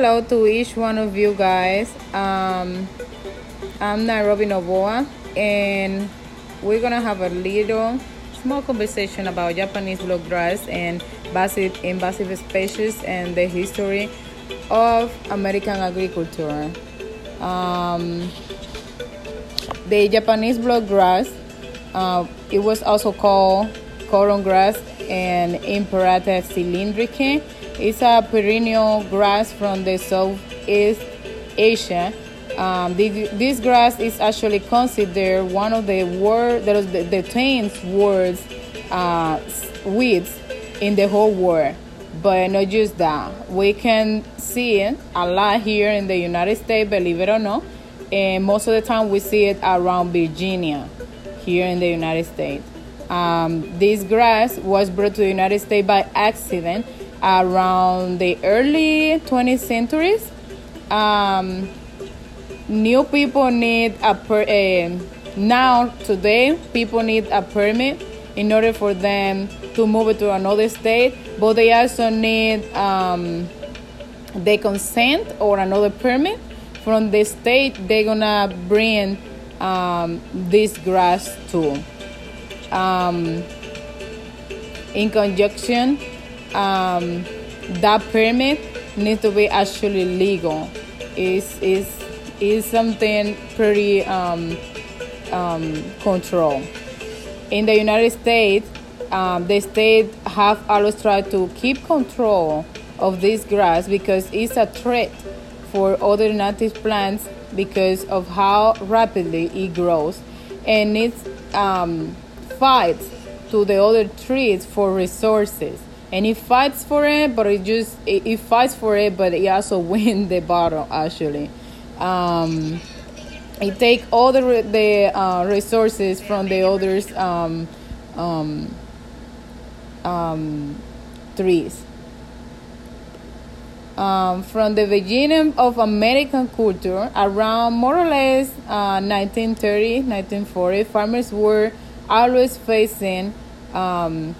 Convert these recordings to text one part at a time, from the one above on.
hello to each one of you guys. Um, I'm Nairobi Novoa, and we're gonna have a little small conversation about Japanese blood grass and invasive, invasive species and the history of American agriculture. Um, the Japanese blood grass, uh, it was also called cotton grass and Imperata cylindrica it's a perennial grass from the Southeast Asia. Um, the, this grass is actually considered one of the word the, the, the tenth worst uh, weeds in the whole world. But not just that, we can see it a lot here in the United States, believe it or not. And most of the time, we see it around Virginia, here in the United States. Um, this grass was brought to the United States by accident around the early 20th centuries. Um, new people need a per, uh, now today people need a permit in order for them to move to another state, but they also need um, the consent or another permit from the state they're gonna bring um, this grass to. Um, in conjunction um, that permit needs to be actually legal. Is is is something pretty um, um, control. In the United States, um, the state have always tried to keep control of this grass because it's a threat for other native plants because of how rapidly it grows and it um, fights to the other trees for resources and he fights for it but he just he fights for it but he also win the battle actually. Um he take all the the uh, resources from the others um um um trees. Um, from the beginning of American culture, around more or less uh, 1930, 1940, farmers were always facing um,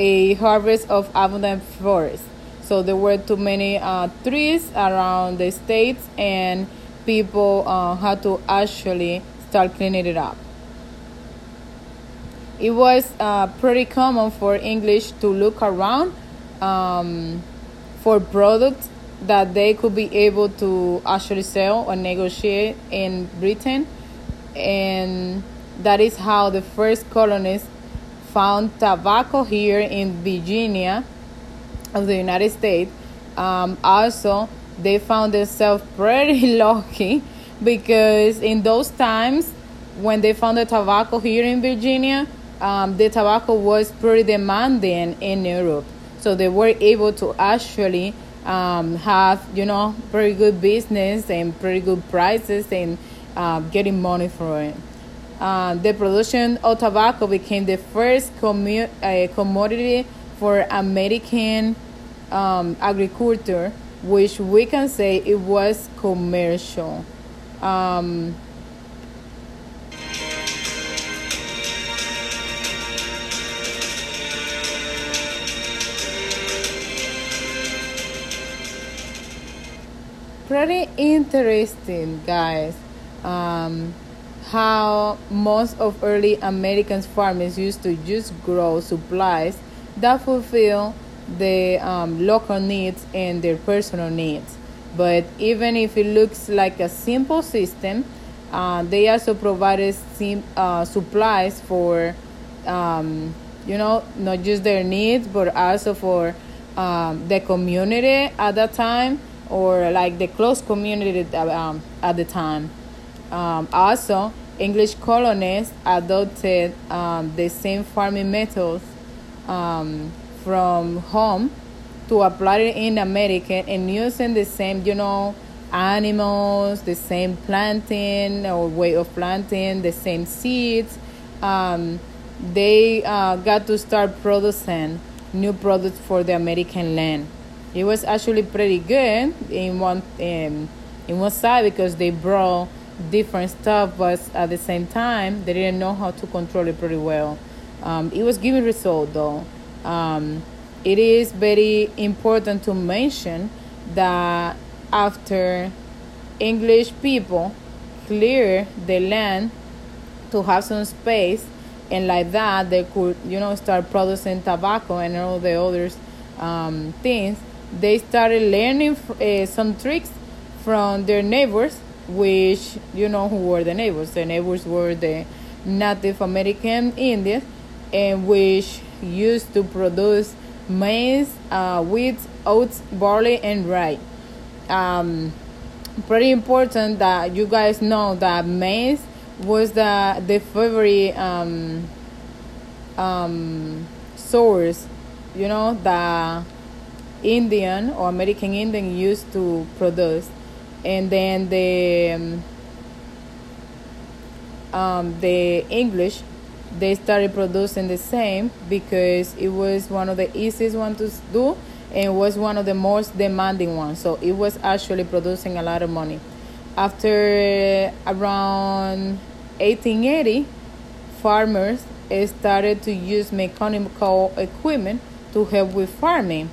a harvest of abundant forest. So there were too many uh, trees around the states, and people uh, had to actually start cleaning it up. It was uh, pretty common for English to look around um, for products that they could be able to actually sell or negotiate in Britain, and that is how the first colonists found tobacco here in Virginia of the United States. Um, also, they found themselves pretty lucky because in those times when they found the tobacco here in Virginia, um, the tobacco was pretty demanding in Europe. So they were able to actually um, have, you know, pretty good business and pretty good prices and uh, getting money for it. Uh, the production of tobacco became the first commu- uh, commodity for American um, agriculture, which we can say it was commercial. Um, pretty interesting, guys. Um, how most of early American farmers used to just grow supplies that fulfill the um, local needs and their personal needs. But even if it looks like a simple system, uh, they also provided sim- uh, supplies for, um, you know, not just their needs, but also for um, the community at that time or like the close community um, at the time. Um, also, English colonists adopted um, the same farming methods um, from home to apply it in America and using the same, you know, animals, the same planting or way of planting, the same seeds. Um, they uh, got to start producing new products for the American land. It was actually pretty good in one in one side because they brought different stuff, but at the same time, they didn't know how to control it pretty well. Um, it was giving result though. Um, it is very important to mention that after English people clear the land to have some space and like that they could you know start producing tobacco and all the other um, things they started learning uh, some tricks from their neighbors which you know who were the neighbors. The neighbors were the native american indians and which used to produce maize uh, wheat oats barley and rye um, pretty important that you guys know that maize was the the favorite um, um, source, you know, the Indian or American Indian used to produce, and then the um, um, the English they started producing the same because it was one of the easiest one to do and was one of the most demanding ones. So it was actually producing a lot of money. After around 1880, farmers started to use mechanical equipment to help with farming.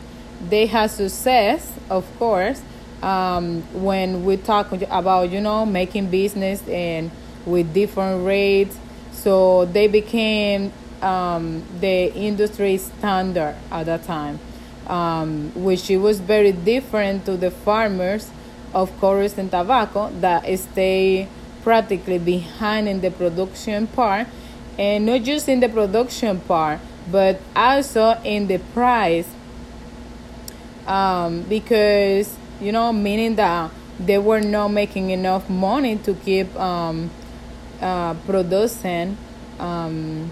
They had success, of course, um, when we talk about you know making business and with different rates. So they became um, the industry standard at that time, um, which it was very different to the farmers of chorus and tobacco that stay practically behind in the production part and not just in the production part but also in the price um, because you know meaning that they were not making enough money to keep um, uh, producing um,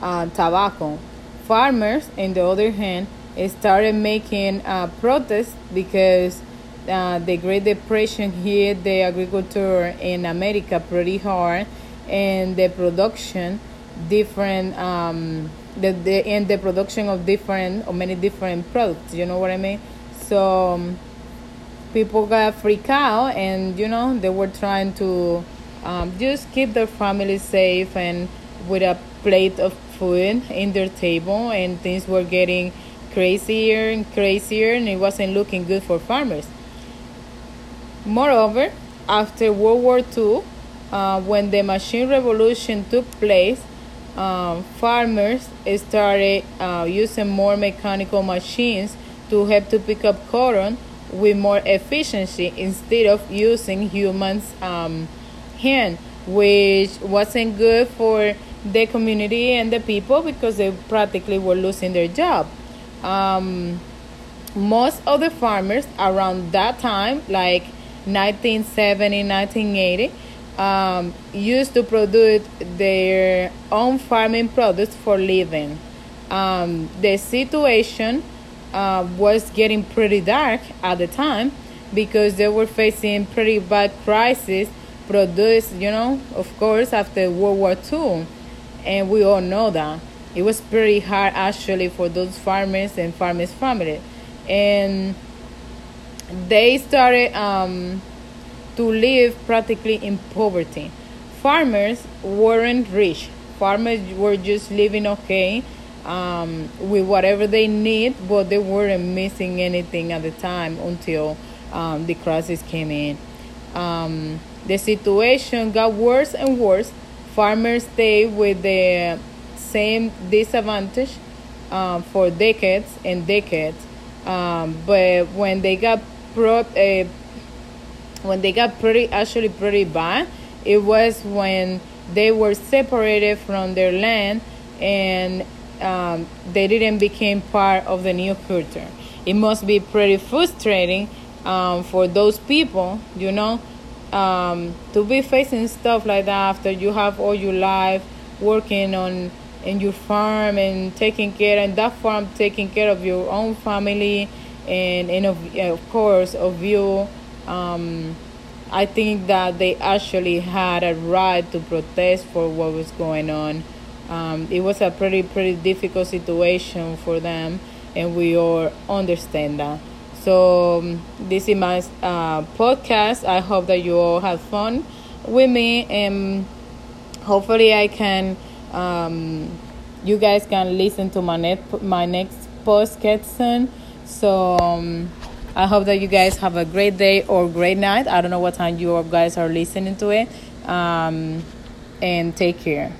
uh, tobacco farmers on the other hand started making uh, protests because uh, the Great Depression hit the agriculture in America pretty hard, and the production different um, the, the in the production of different or many different products. You know what I mean? So um, people got freaked out, and you know they were trying to um, just keep their families safe and with a plate of food in their table, and things were getting crazier and crazier, and it wasn't looking good for farmers. Moreover, after World War II, uh, when the machine revolution took place, um, farmers started uh, using more mechanical machines to help to pick up cotton with more efficiency instead of using humans' um, hand, which wasn't good for the community and the people because they practically were losing their job. Um, most of the farmers around that time, like 1970, 1980, um, used to produce their own farming products for living. Um, the situation uh, was getting pretty dark at the time because they were facing pretty bad crisis produced, you know, of course, after World War II. And we all know that. It was pretty hard actually for those farmers and farmers' family. And they started um, to live practically in poverty. Farmers weren't rich. Farmers were just living okay um, with whatever they need, but they weren't missing anything at the time until um, the crisis came in. Um, the situation got worse and worse. Farmers stayed with the same disadvantage um, for decades and decades. Um, but when they got pro- uh, when they got pretty actually pretty bad, it was when they were separated from their land and um, they didn't become part of the new culture. It must be pretty frustrating um, for those people, you know, um, to be facing stuff like that after you have all your life working on in your farm and taking care and that farm taking care of your own family and, and of, of course of you um, I think that they actually had a right to protest for what was going on. Um, it was a pretty pretty difficult situation for them, and we all understand that. So um, this is my uh, podcast. I hope that you all have fun with me, and hopefully I can. Um, you guys can listen to my net my next podcast soon. So. Um, I hope that you guys have a great day or great night. I don't know what time you guys are listening to it. Um, and take care.